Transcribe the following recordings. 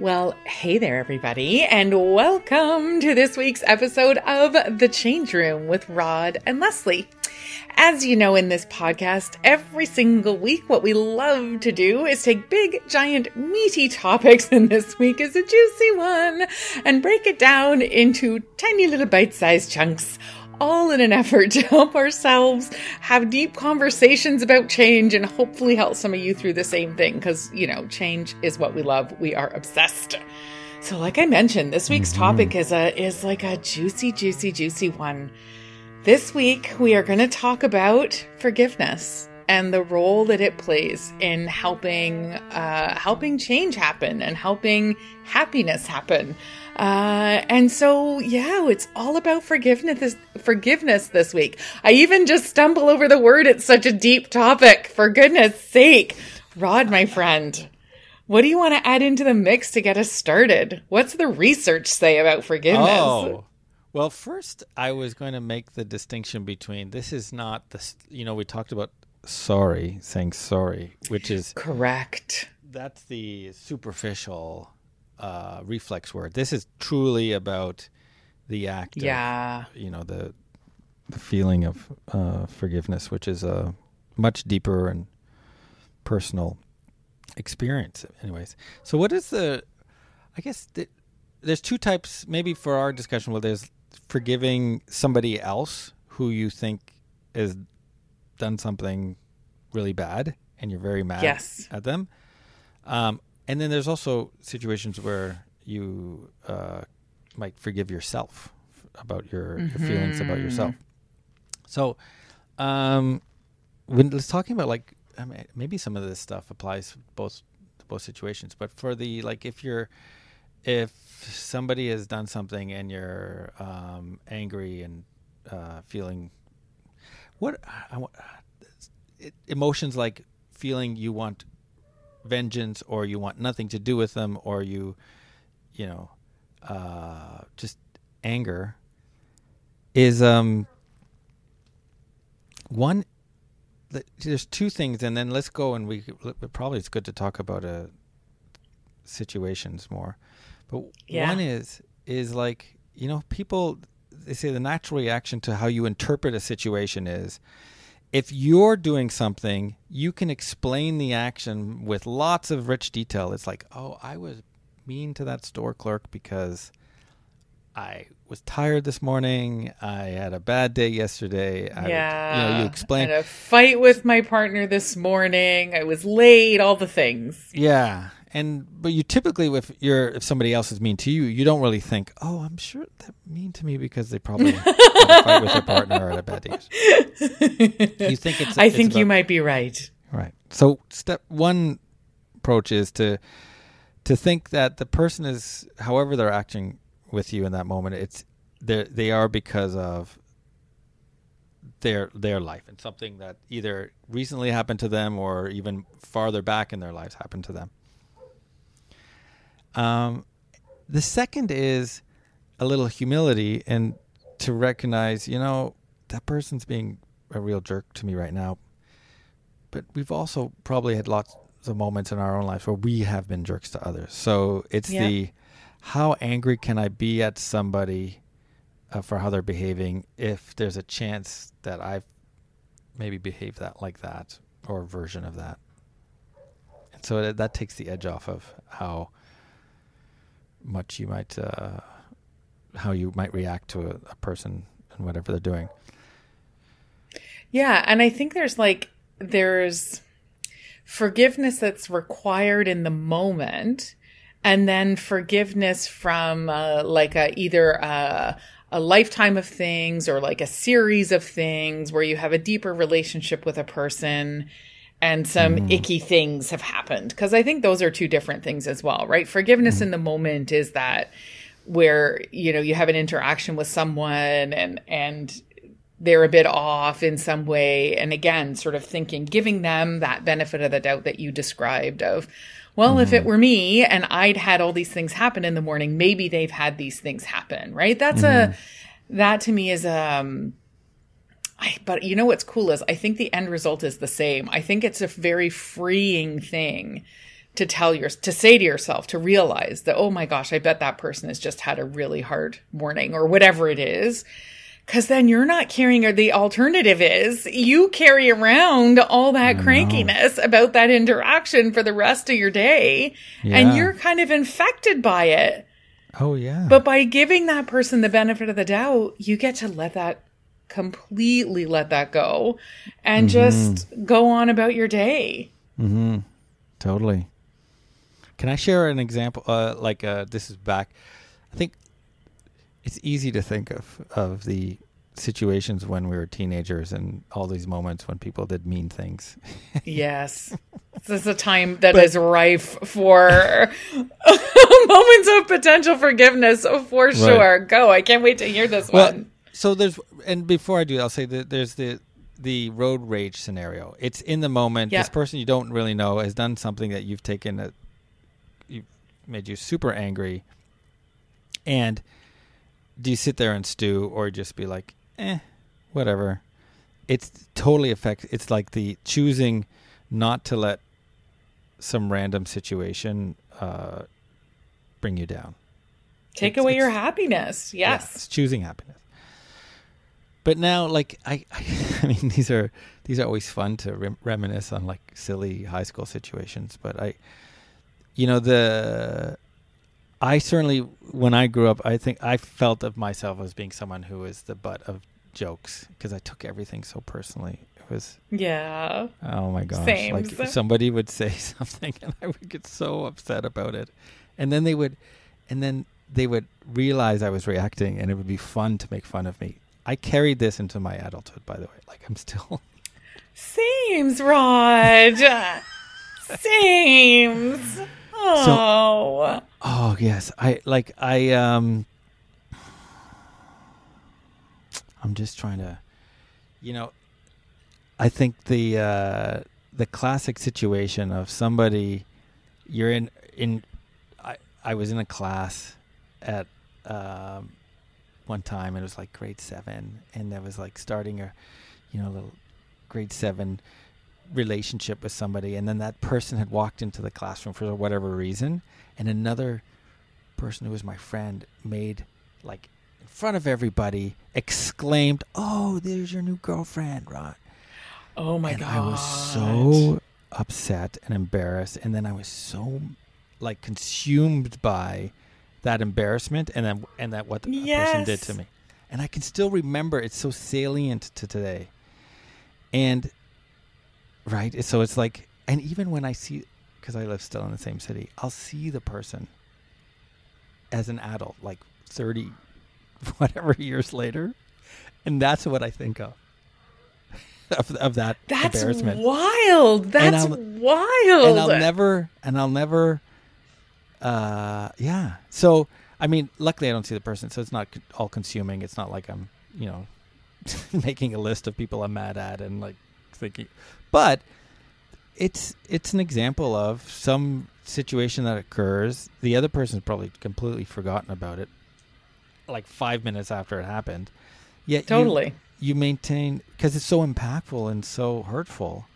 Well, hey there, everybody, and welcome to this week's episode of The Change Room with Rod and Lesley. As you know, in this podcast, every single week, what we love to do is take big, giant, meaty topics, and this week is a juicy one, and break it down into tiny little bite sized chunks all in an effort to help ourselves have deep conversations about change and hopefully help some of you through the same thing because, you know, change is what we love. We are obsessed. So like I mentioned, this week's mm-hmm. topic is a is like a juicy juicy juicy one. This week we are going to talk about forgiveness and the role that it plays in helping uh, helping change happen and helping happiness happen. Uh, and so, yeah, it's all about forgiveness. This, forgiveness this week. I even just stumble over the word. It's such a deep topic. For goodness sake, Rod, my friend, what do you want to add into the mix to get us started? What's the research say about forgiveness? Oh. Well, first, I was going to make the distinction between this is not the, you know, we talked about sorry, saying sorry, which is correct. That's the superficial uh, reflex word. This is truly about the act. Yeah. Of, you know the the feeling of uh, forgiveness, which is a much deeper and personal experience. Anyways, so what is the? I guess the, there's two types. Maybe for our discussion, well, there's forgiving somebody else who you think has done something really bad, and you're very mad yes. at them. Um, and then there's also situations where you uh, might forgive yourself about your, mm-hmm. your feelings about yourself. So, um, when let's talking about like I mean, maybe some of this stuff applies both to both situations, but for the like if you're if somebody has done something and you're um, angry and uh, feeling what I, I, emotions like feeling you want vengeance or you want nothing to do with them or you you know uh, just anger is um one there's two things and then let's go and we probably it's good to talk about uh situations more but yeah. one is is like you know people they say the natural reaction to how you interpret a situation is if you're doing something, you can explain the action with lots of rich detail. It's like, oh, I was mean to that store clerk because I was tired this morning. I had a bad day yesterday. I yeah, would, you know, you explain I had a fight with my partner this morning. I was late. All the things. Yeah, and but you typically if you're if somebody else is mean to you you don't really think oh i'm sure they're mean to me because they probably had a fight with their partner or had a bad day. You think it's i it's think about, you might be right. Right. So step one approach is to to think that the person is however they're acting with you in that moment it's they they are because of their their life and something that either recently happened to them or even farther back in their lives happened to them um, the second is a little humility and to recognize, you know, that person's being a real jerk to me right now. But we've also probably had lots of moments in our own lives where we have been jerks to others. So it's yeah. the how angry can I be at somebody uh, for how they're behaving if there's a chance that I've maybe behaved that like that or a version of that. And so that, that takes the edge off of how much you might uh, how you might react to a, a person and whatever they're doing. Yeah, and I think there's like there's forgiveness that's required in the moment and then forgiveness from uh, like a either a, a, lifetime of things or like a series of things where you have a deeper relationship with a person and some mm. icky things have happened because i think those are two different things as well right forgiveness mm. in the moment is that where you know you have an interaction with someone and and they're a bit off in some way and again sort of thinking giving them that benefit of the doubt that you described of well mm. if it mm-hmm. were me and i'd had all these things happen in the morning maybe they've had these things happen right that's mm. a mm-hmm. that to me is um I, but you know what's cool is I think the end result is the same. I think it's a very freeing thing to tell your to say to yourself to realize that oh my gosh, I bet that person has just had a really hard morning or whatever it is. Cause then you're not carrying, or the alternative is you carry around all that crankiness about that interaction for the rest of your day Yeah. and you're kind of infected by it. Oh yeah. But by giving that person the benefit of the doubt, you get to let that completely let that go and just go on about your day. Mm-hmm. Totally. Can I share an example? Uh, like uh, this is back. I think it's easy to think of of the situations when we were teenagers and all these moments when people did mean things. Yes. this is a time that is rife for moments of potential forgiveness for sure. Go. I can't wait to hear this Well, one. So there's and before I do, I'll say that there's the the road rage scenario. It's in the moment. Yeah. This person you don't really know has done something that you've taken that you made you super angry, and do you sit there and stew or just be like, eh, whatever? It's totally affect. It's like the choosing not to let some random situation uh, bring you down. Take it's- away your happiness. Yeah, Yes. it's choosing happiness. But now, like I, I, mean, these are these are always fun to rem- reminisce on like silly high school situations. But I, you know, the I certainly when I grew up, I think I felt of myself as being someone who was the butt of jokes because I took everything so personally. It was Yeah. oh my gosh, Same. like somebody would say something and I would get so upset about it, and then they would, and then they would realize I was reacting, and it would be fun to make fun of me. I carried this into my adulthood, by the way. Like I'm still Sames, Rod. Sames. Oh. Oh yes, I like I um I'm just trying to you know I think the uh the classic situation of somebody you're in in I I was in a class at um one time and it was like grade 7 and there was like starting a you know a little grade 7 relationship with somebody and then that person had walked into the classroom for whatever reason and another person who was my friend made like in front of everybody exclaimed oh there's your new girlfriend right Oh my and god. i was so upset and embarrassed and then i was so like consumed by that embarrassment and then and that what the person did to me. And i can still remember it's so salient to today. And right so it's like and even when i see because i live still in the same city i'll see the person as an adult like 30 whatever years later. And that's what i think of. Of, of that That's embarrassment. wild. That's I'll- wild. and I'll never and I'll never uh yeah. So I mean, luckily I don't see the person, so it's not all consuming. It's not like I'm, you know, making a list of people I'm mad at and like thinking but it's it's an example of some situation that occurs. The other person's probably completely forgotten about it like 5 minutes after it happened. Yet Totally. you maintain because it's so impactful and so hurtful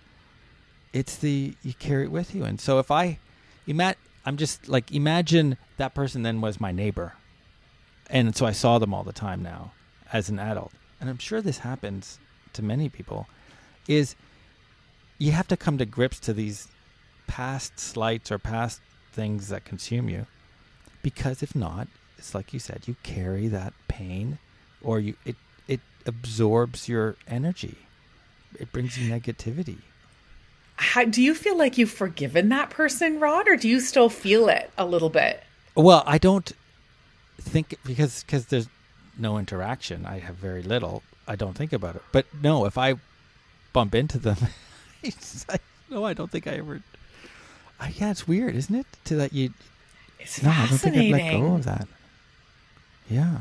it's the you carry it with you and so if i ima- i'm just like imagine that person then was my neighbor. And so i saw them all the time now as an adult. And i'm sure this happens to many people is you have to come to grips to these past slights or past things that consume you because if not it's like you said you carry that pain or you it it absorbs your energy. It brings you negativity How, do you feel like you've forgiven that person, Rod, or do you still feel it a little bit? well i don't think because because there's no interaction. I have very little. I don't think about it. But no if i bump into them it's like, no i don't think i ever I, yeah it's weird isn't it to that you It's no i don't think i'd let go of that. Yeah.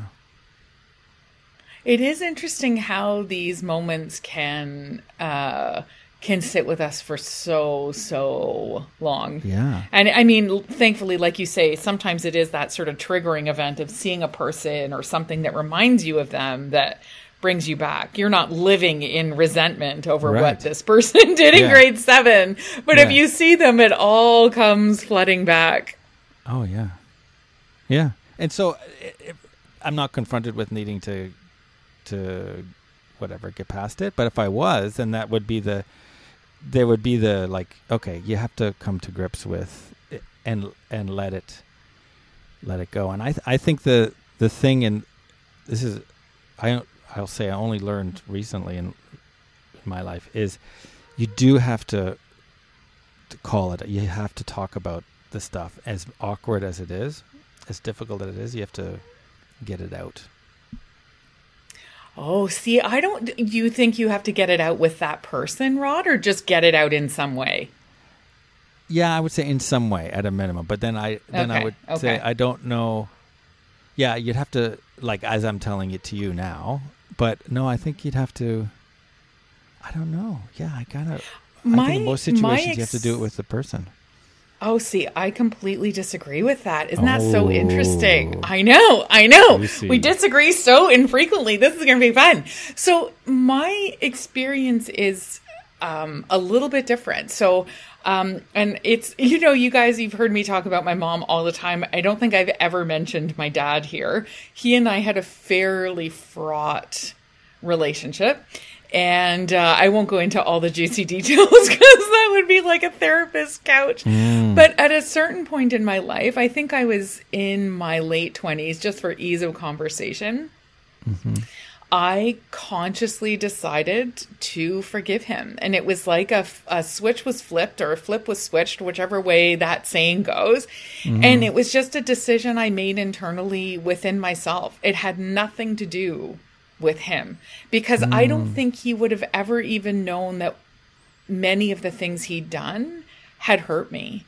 It is interesting how these moments can uh, can sit with us for so so long. yeah And I mean, thankfully, like you say, sometimes it is that sort of triggering event of seeing a person or something that reminds you of them that brings you back. You're not living in resentment over Right. what this person did in grade seven. But if you see them, it all comes flooding back. Oh yeah, yeah. And so i- if, I'm not confronted with needing to to whatever get past it. But if I was, then that would be the there would be the like okay, you have to come to grips with it and and let it let it go. And I th- I think the the thing and this is I I'll say I only learned recently in, in my life is you do have to to call it. You have to talk about the stuff as awkward as it is, as difficult as it is. You have to get it out. Oh, see, I don't. Do you think you have to get it out with that person, Rod, or just get it out in some way? Yeah, I would say in some way at a minimum. But then I then I would okay. say I don't know. Yeah, you'd have to like as I'm telling it to you now. But no, I think you'd have to. I don't know. Yeah, I gotta. I think in most situations you have to do it with the person. Oh, see, I completely disagree with that. Isn't that so Oh. interesting? I know, I know. We disagree so infrequently. This is going to be fun. So, my experience is um, a little bit different. So, um, and it's, you know, you guys, you've heard me talk about my mom all the time. I don't think I've ever mentioned my dad here. He and I had a fairly fraught relationship. And uh, I won't go into all the juicy details because that would be like a therapist couch. Mm. But at a certain point in my life, I think I was in my late 20s, just for ease of conversation. Mm-hmm. I consciously decided to forgive him. And it was like a, a switch was flipped or a flip was switched, whichever way that saying goes. Mm-hmm. And it was just a decision I made internally within myself. It had nothing to do with him because I don't hmm. think he would have ever even known that many of the things he'd done had hurt me.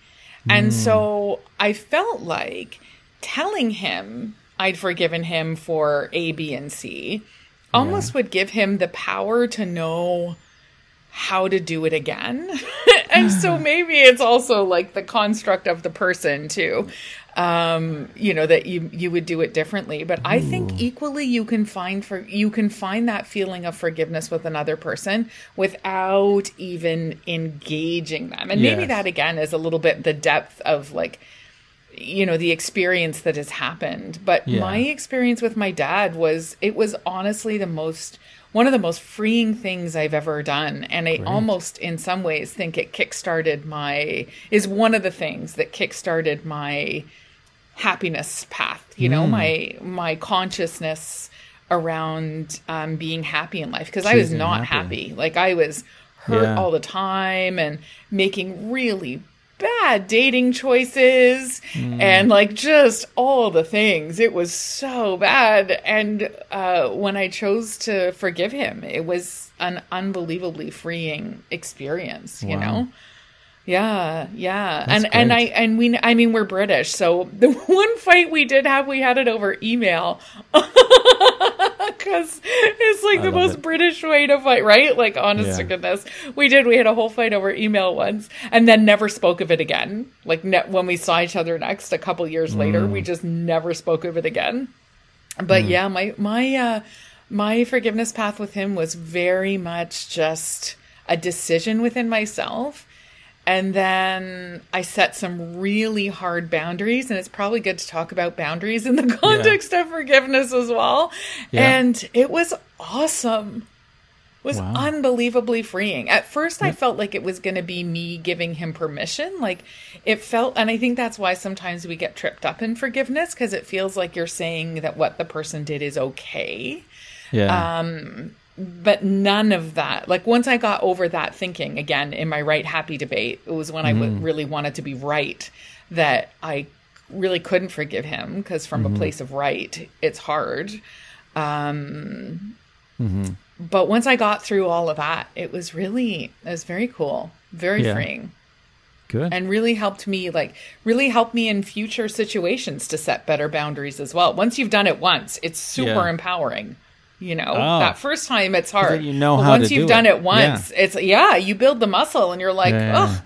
And hmm. so I felt like telling him I'd forgiven him for A, B, and C almost would give him the power to know how to do it again. and so maybe it's also like the construct of the person too. Um, you know, that you you would do it differently. But I think equally you can find for you can find that feeling of forgiveness with another person without even engaging them. And maybe that again is a little bit the depth of like you know the experience that has happened but Yeah. my experience with my dad was it was honestly the most one of the most freeing things I've ever done and I almost in some ways think it kickstarted my is one of the things that kickstarted my happiness path you Hmm. know my my consciousness around um, being happy in life because I was not happy. happy like I was hurt Yeah. all the time and making really bad dating choices Hmm. and like just all the things it was so bad and uh, when i chose to forgive him it was an unbelievably freeing experience you Wow. know yeah yeah That's and and i and we i mean we're british so the one fight we did have we had it over email because it's like I the most it. British way to fight, right? Like, honest to goodness, we did. We had a whole fight over email once, and then never spoke of it again. Like ne- when we saw each other next, a couple years later, Mm. we just never spoke of it again. But yeah, my my uh, my forgiveness path with him was very much just a decision within myself. And then I set some really hard boundaries, and it's probably good to talk about boundaries in the context of forgiveness as well. Yeah. And it was awesome. It was Wow. unbelievably freeing. At first, I felt like it was going to be me giving him permission. Like it felt, and I think that's why sometimes we get tripped up in forgiveness because it feels like you're saying that what the person did is okay Yeah. Um, but none of that like once i got over that thinking again in my right happy debate it was when i w- mm-hmm. really wanted to be right that i really couldn't forgive him because from a mm-hmm. place of right it's hard. Um mm-hmm. but once i got through all of that it was really it was very cool very Yeah. freeing. Good. and really helped me like really helped me in future situations to set better boundaries as well. Once you've done it once it's super Yeah. empowering you know Oh. that first time it's hard you know how once you've do done it. it once it's yeah you build the muscle and you're like Yeah. ugh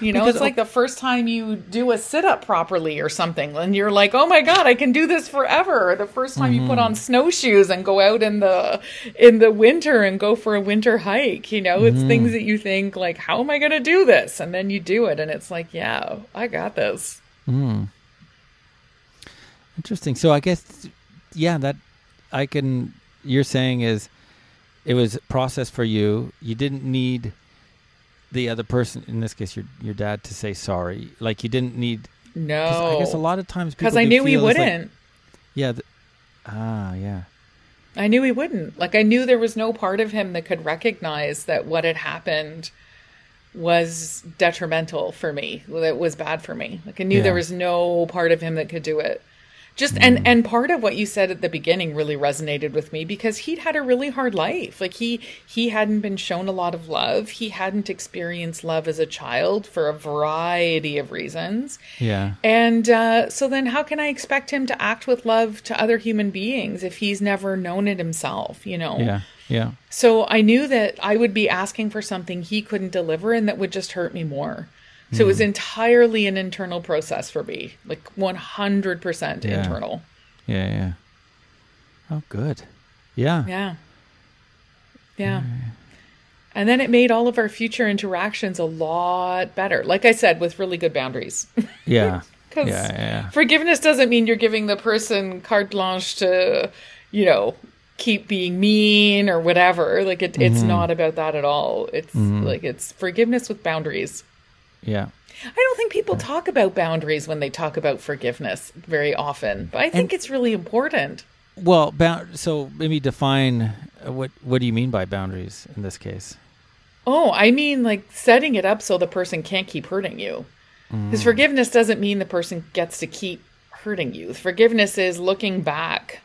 You know, Because- it's like the first time you do a sit up properly or something, and you're like, "Oh my god, I can do this forever." Or the first time you put mm-hmm. on snowshoes and go out in the in the winter and go for a winter hike. You know, it's things mm-hmm. that you think like, "How am I going to do this?" And then you do it, and it's like, "Yeah, I got this." Mm. Interesting. So I guess, yeah, that I can. You're saying is, it was a process for you. You didn't need the other person, in this case, your your dad, to say sorry. Like you didn't need. No, I guess a lot of times because I knew he it's like- wouldn't. yeah. th- ah, yeah. I knew he wouldn't. Like I knew there was no part of him that could recognize that what had happened was detrimental for me. That was bad for me. Like I knew Yeah. there was no part of him that could do it. Just and and part of what you said at the beginning really resonated with me because he'd had a really hard life. Like he he hadn't been shown a lot of love. He hadn't experienced love as a child for a variety of reasons. Yeah. And uh, so then, how can I expect him to act with love to other human beings if he's never known it himself? You know. Yeah. Yeah. So I knew that I would be asking for something he couldn't deliver, and that would just hurt me more. So it was entirely an internal process for me, like one hundred percent Yeah. internal. Yeah. Yeah. Oh, good. Yeah. Yeah. Yeah. And then it made all of our future interactions a lot better. Like I said, with really good boundaries. Yeah. 'Cause yeah. Yeah. Forgiveness doesn't mean you're giving the person carte blanche to, you know, keep being mean or whatever. Like it, Mm-hmm. it's not about that at all. It's like it's forgiveness with boundaries. Yeah. I don't think people talk about boundaries when they talk about forgiveness very often, but I think it's really important. Well, bound. So maybe define uh, what what do you mean by boundaries in this case? Oh, I mean like setting it up so the person can't keep hurting you. Because forgiveness doesn't mean the person gets to keep hurting you. Forgiveness is looking back,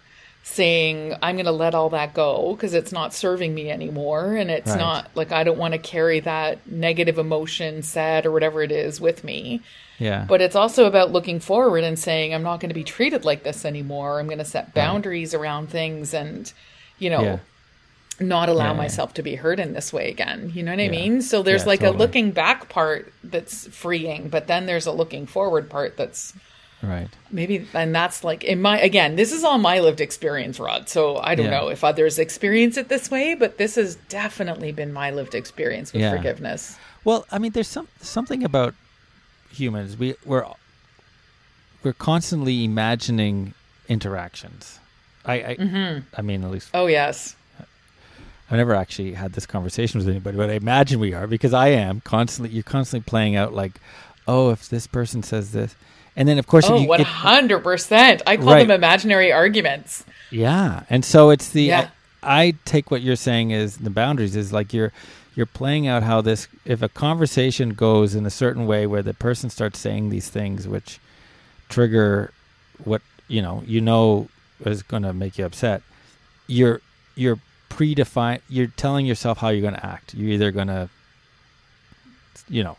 saying, I'm going to let all that go because it's not serving me anymore. And it's Right. not like I don't want to carry that negative emotion, sad, or whatever it is with me. Yeah. But it's also about looking forward and saying, I'm not going to be treated like this anymore. I'm going to set boundaries around things and, you know, Yeah. not allow Yeah, yeah. myself to be hurt in this way again. You know what I mean? So there's Yeah, like totally. a looking back part that's freeing, but then there's a looking forward part that's right. maybe, and that's like in my, again, this is all my lived experience, Rod. So I don't Yeah. know if others experience it this way, but this has definitely been my lived experience with Yeah. forgiveness. Well, I mean, there's some something about humans. We we're we're constantly imagining interactions. I I, Mm-hmm. I mean, at least Oh, yes. I've never actually had this conversation with anybody, but I imagine we are because I am constantly. You're constantly playing out like, oh, if this person says this, and then of course, Oh, you, one hundred percent. I call Right. them imaginary arguments. Yeah, and so it's the Yeah. I, I take what you're saying is the boundaries is like you're you're playing out how this if a conversation goes in a certain way where the person starts saying these things which trigger what you know you know is going to make you upset. You're you're predefined. you're telling yourself how you're going to act. You're either going to you know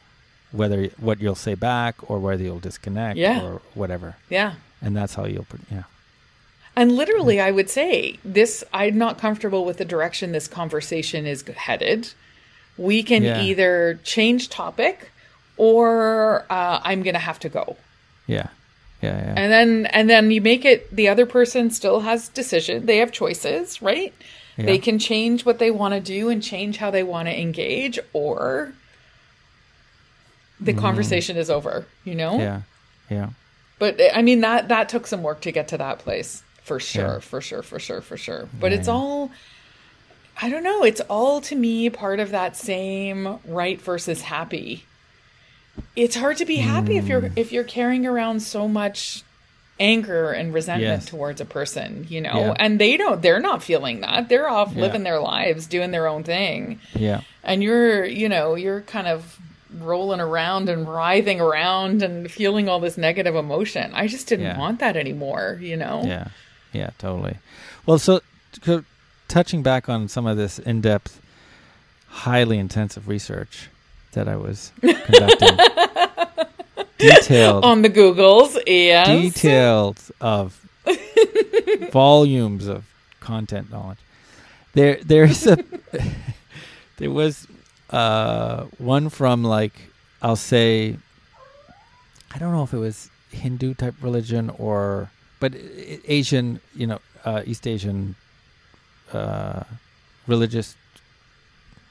whether what you'll say back or whether you'll disconnect Yeah. or whatever. Yeah. And that's how you'll yeah. And literally, I would say this I'm not comfortable with the direction this conversation is headed. We can Yeah. either change topic or uh, I'm going to have to go. Yeah. Yeah, yeah. And then and then you make it the other person still has decision. They have choices, right? Yeah. They can change what they want to do and change how they want to engage or the conversation is over, you know? Yeah, yeah, But I mean that that took some work to get to that place for sure, Yeah. for sure, for sure, for sure. But Yeah, it's all I don't know, it's all to me part of that same right versus happy. It's hard to be happy if Hmm. you're if you're carrying around so much anger and resentment Yes. towards a person, you know. Yeah. And they don't they're not feeling that. They're off Yeah. living their lives, doing their own thing yeah, and you're you know you're kind of rolling around and writhing around and feeling all this negative emotion i just didn't Yeah. want that anymore you know yeah, yeah, totally. Well, so touching back on some of this in-depth, highly intensive research that I was conducting, detailed, on the googles yes details of volumes of content knowledge. There, there is a, there was uh, one from like I'll say, I don't know if it was Hindu type religion or, but Asian, you know, uh, East Asian uh, religious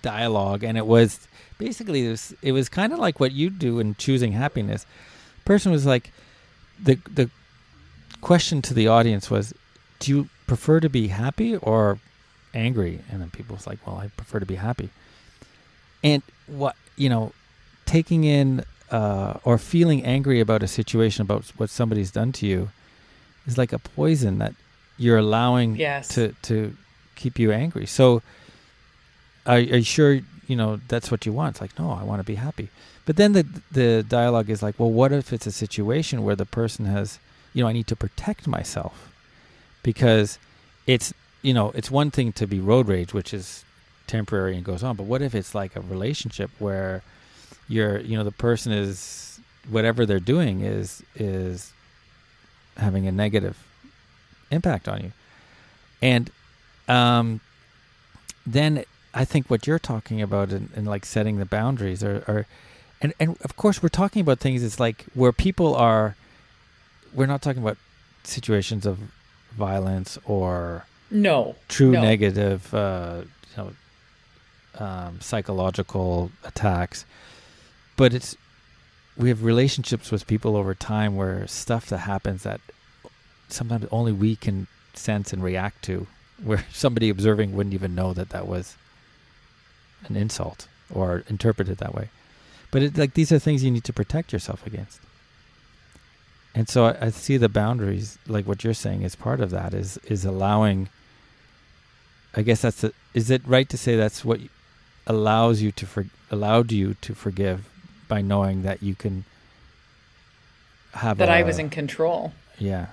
dialogue, and it was basically it was, it was kind of like what you do in choosing happiness. Person was like, the the question to the audience was, do you prefer to be happy or angry? And then people was like, well, I prefer to be happy. And what you know, taking in uh, or feeling angry about a situation about what somebody's done to you is like a poison that you're allowing yes. to to keep you angry. So, are, are you sure you know that's what you want? It's like, no, I want to be happy. But then the the dialogue is like, well, what if it's a situation where the person has, you know, I need to protect myself because it's you know it's one thing to be road rage, which is temporary and goes on, but what if it's like a relationship where you're you know the person is whatever they're doing is is having a negative impact on you? And um then i think what you're talking about in, in like setting the boundaries are, are and and of course we're talking about things it's like where people are we're not talking about situations of violence or no. true no. negative uh you know um, psychological attacks. But it's we have relationships with people over time where stuff that happens that sometimes only we can sense and react to where somebody observing wouldn't even know that that was an insult or interpreted that way. But it, like these are things you need to protect yourself against. And so I, I see the boundaries like what you're saying is part of that is is allowing i guess that's the, is it right to say that's what allows you to for, allowed you to forgive by knowing that you can have that I I was in control. Yeah.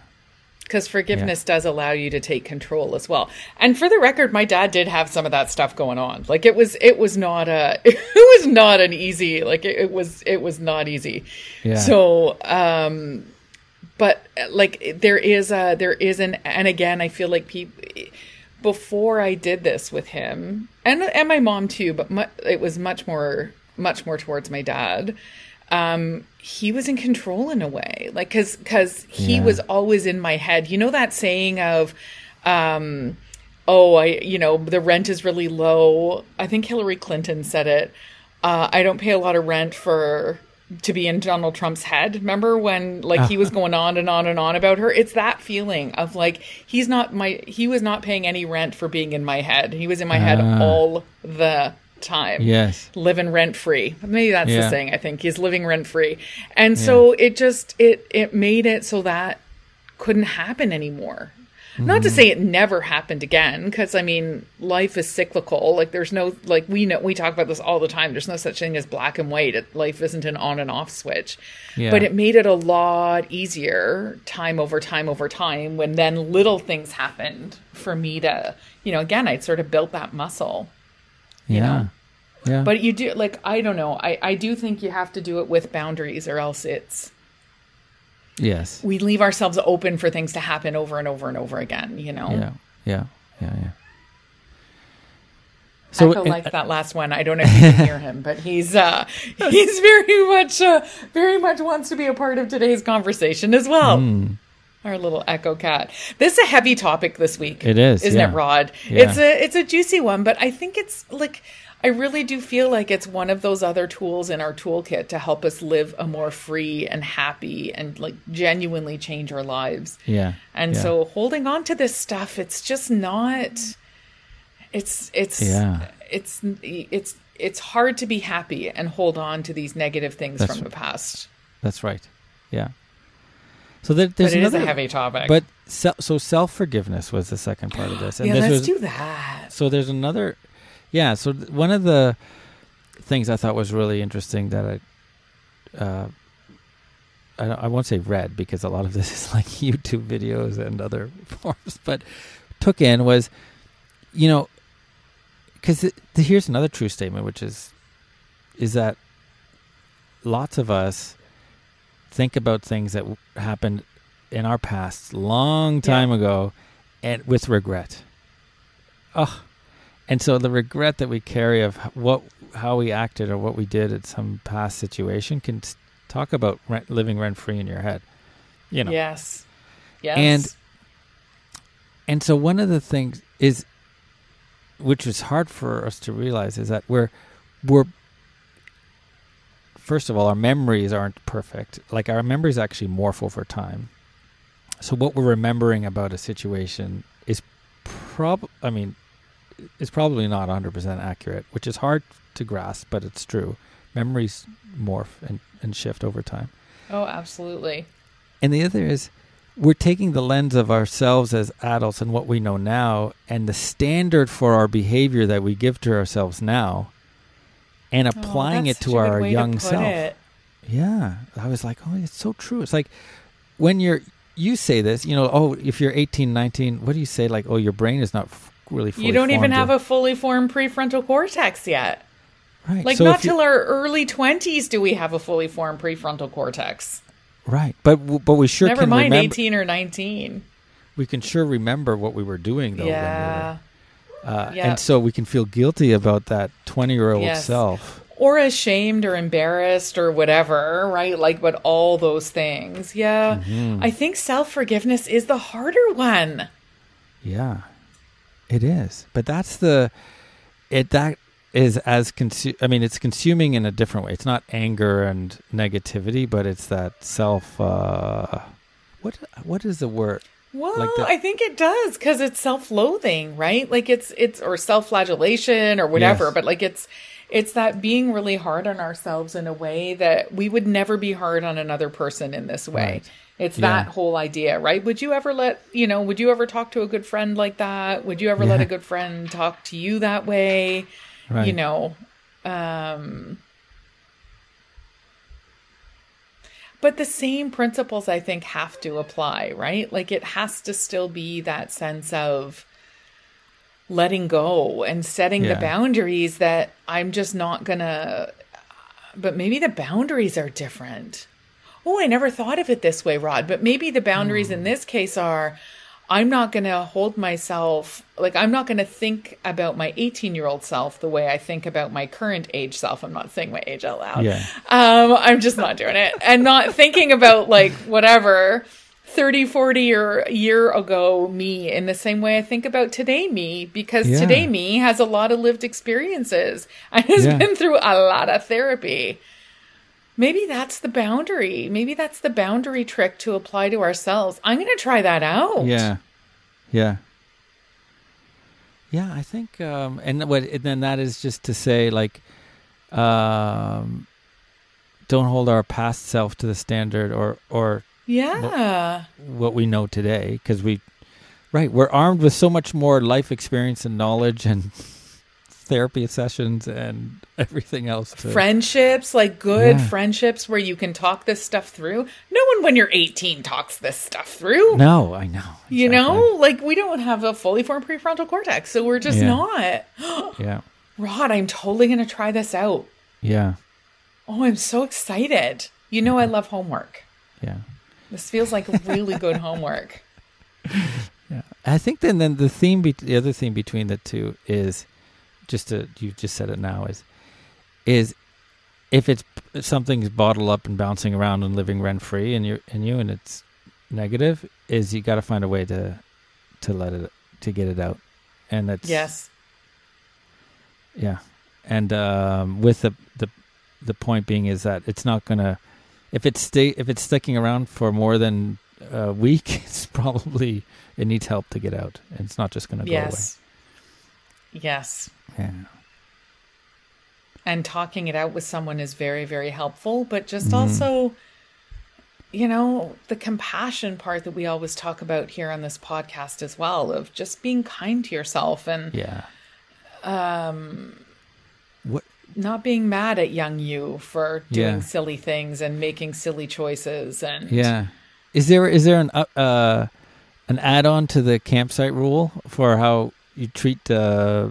Because forgiveness yeah. does allow you to take control as well. And for the record, my dad did have some of that stuff going on. Like it was, it was not a, it was not an easy. Like it, it was, it was not easy. Yeah. So, um, but like there is a, there is an, and again, I feel like people before I did this with him and and my mom too, but mu- it was much more much more towards my dad. Um, he was in control in a way, like because because he yeah. was always in my head. You know that saying of, um, oh, I you know the rent is really low. I think Hillary Clinton said it. Uh, I don't pay a lot of rent for to be in Donald Trump's head. Remember when like he was going on and on and on about her? It's that feeling of like he's not my he was not paying any rent for being in my head. He was in my head ah. all the time. Yes. Living rent free. Maybe that's yeah. the saying, I think. He's living rent free. And yeah. so it just it it made it so that couldn't happen anymore. Mm-hmm. Not to mm-hmm. say it never happened again, because I mean, life is cyclical. Like there's no like we know we talk about this all the time. There's no such thing as black and white. It, life isn't an on and off switch. Yeah. But it made it a lot easier time over time over time when then little things happened for me to, you know, again, I'd sort of built that muscle. Yeah. Know? Yeah. But you do like I don't know. I I do think you have to do it with boundaries or else it's Yes. We leave ourselves open for things to happen over and over and over again, you know? Yeah. Yeah. Yeah. Yeah. So Echo liked that last one. I don't know if you can hear him, but he's uh, he's very much uh, very much wants to be a part of today's conversation as well. Mm. Our little Echo cat. This is a heavy topic this week. It is, isn't yeah. it, Rod? Yeah. It's a it's a juicy one, but I think it's like I really do feel like it's one of those other tools in our toolkit to help us live a more free and happy and like genuinely change our lives. Yeah. And yeah. so holding on to this stuff, it's just not it's it's yeah. it's it's it's hard to be happy and hold on to these negative things That's from the past. That's right. Yeah. So there, there's but it another is a heavy topic. But se- so self forgiveness was the second part of this. And yeah, this let's was, do that. So there's another yeah. So th- one of the things I thought was really interesting that I, uh, I, I won't say read because a lot of this is like YouTube videos and other forms, but took in was, you know, because here's another true statement, which is, is that lots of us think about things that w- happened in our past long time yeah. ago and with regret. Oh, and so the regret that we carry of what how we acted or what we did at some past situation can talk about rent, living rent free in your head. You know. Yes. Yes. And- And so one of the things is which is hard for us to realize is that we're we're first of all our memories aren't perfect. Like our memories actually morph over time. So what we're remembering about a situation is prob I mean is probably not 100% accurate, which is hard to grasp, but it's true. Memories morph and, and shift over time. oh, absolutely. And the other is we're taking the lens of ourselves as adults and what we know now and the standard for our behavior that we give to ourselves now and oh, applying oh, it to such a good our way to young self. it. Yeah. I was like, "Oh, it's so true." It's like when you're you say this, you know, oh, if you're 18, 19, what do you say like, "Oh, your brain is not f- really You don't even have yet." a fully formed prefrontal cortex yet. right. Like so not till our early 20s do we have a fully formed prefrontal cortex. Right. But but we sure Never can mind remember 18 or 19. we can sure remember what we were doing though when we were yeah. Uh, Yeah. And so we can feel guilty about that 20 year old Yes. self. Or ashamed or embarrassed or whatever, right? Like, but all those things. Yeah. Mm-hmm. I think self forgiveness is the harder one. Yeah, it is. But that's the, it, that is as consu- I mean, it's consuming in a different way. It's not anger and negativity, but it's that self, uh, what, what is the word? Well, Like the- I think it does because it's self-loathing, right? Like it's it's or self-flagellation or whatever, Yes. but like it's it's that being really hard on ourselves in a way that we would never be hard on another person in this way. Right. It's Yeah. that whole idea, right? Would you ever let, you know, would you ever talk to a good friend like that? Would you ever let a good friend talk to you that way? Right. You know, um but the same principles I think have to apply, right? Like it has to still be that sense of letting go and setting Yeah. the boundaries that I'm just not gonna but maybe the boundaries are different. Oh, I never thought of it this way, Rod, but maybe the boundaries in this case are I'm not going to hold myself like I'm not going to think about my 18 year old self the way I think about my current age self. I'm not saying my age out loud. Yeah. Um, I'm just not doing it and not thinking about like whatever 30, 40 or a year ago me in the same way I think about today me because Yeah. today me has a lot of lived experiences and has Yeah. been through a lot of therapy. Maybe that's the boundary. Maybe that's the boundary trick to apply to ourselves. I'm going to try that out. Yeah. Yeah. Yeah, I think, um, and what, and then that is just to say, like, um, don't hold our past self to the standard or, or Yeah. what we know today, because we, right, we're armed with so much more life experience and knowledge and therapy sessions and everything else. To, Friendships, like good Yeah. friendships where you can talk this stuff through. No one when you're 18 talks this stuff through. no, I know. You know, like we don't have a fully formed prefrontal cortex, so we're just Yeah. not. Yeah. Rod, I'm totally going to try this out. Yeah. Oh, I'm so excited. You know, I love homework. Yeah. This feels like really good homework. Yeah, I think then then the theme, be- the other theme between the two is just to you just said it now is is if it's if something's bottled up and bouncing around and living rent free in you in you and it's negative is you got to find a way to to let it to get it out and that's Yes. yeah and um with the the the point being is that it's not gonna if it's stay if it's sticking around for more than a week it's probably it needs help to get out and it's not just gonna Yes. Yes. go away Yes. yeah and talking it out with someone is very very helpful but just Mhm. also you know the compassion part that we always talk about here on this podcast as well of just being kind to yourself and yeah um not being mad at young you for doing Yeah. silly things and making silly choices and yeah is there is there an uh, uh an add-on to the campsite rule for how you treat uh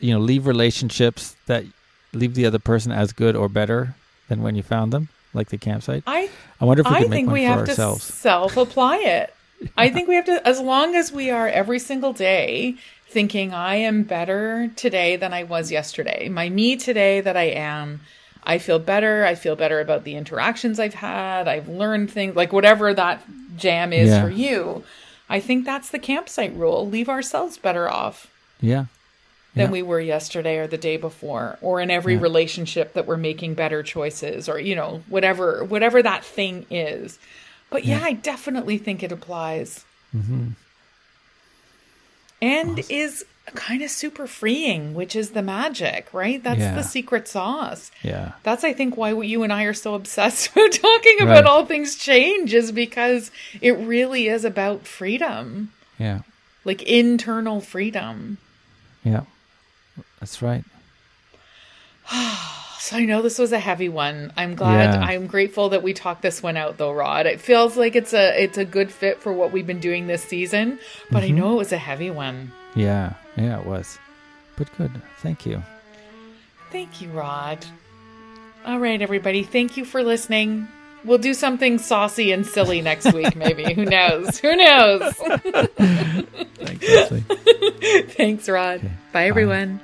you know leave relationships that leave the other person as good or better than when you found them like the campsite i I wonder if we i could make think one we for have ourselves. to self apply it i think we have to as long as we are every single day thinking I am better today than I was yesterday. My me today that I am, I feel better. I feel better about the interactions I've had. I've learned things like whatever that jam is Yeah. for you. I think that's the campsite rule. Leave ourselves better off Yeah. than Yeah. we were yesterday or the day before or in every Yeah. relationship that we're making better choices or you know whatever whatever that thing is but yeah, i definitely think it applies Mm-hmm. And is kind of super freeing which is the magic right that's Yeah. the secret sauce Yeah. that's i think why you and i are so obsessed with talking about Right. all things change is because it really is about freedom Yeah. like internal freedom Yeah. That's right. So I know this was a heavy one. I'm glad. Yeah. I'm grateful that we talked this one out, though, Rod. It feels like it's a it's a good fit for what we've been doing this season, but Mm-hmm. I know it was a heavy one. Yeah. Yeah, it was. But good. Thank you. Thank you, Rod. All right, everybody. Thank you for listening. We'll do something saucy and silly next week, maybe. Who knows? Who knows? Thanks, Lesley. Thanks, Rod. Bye, Bye. everyone.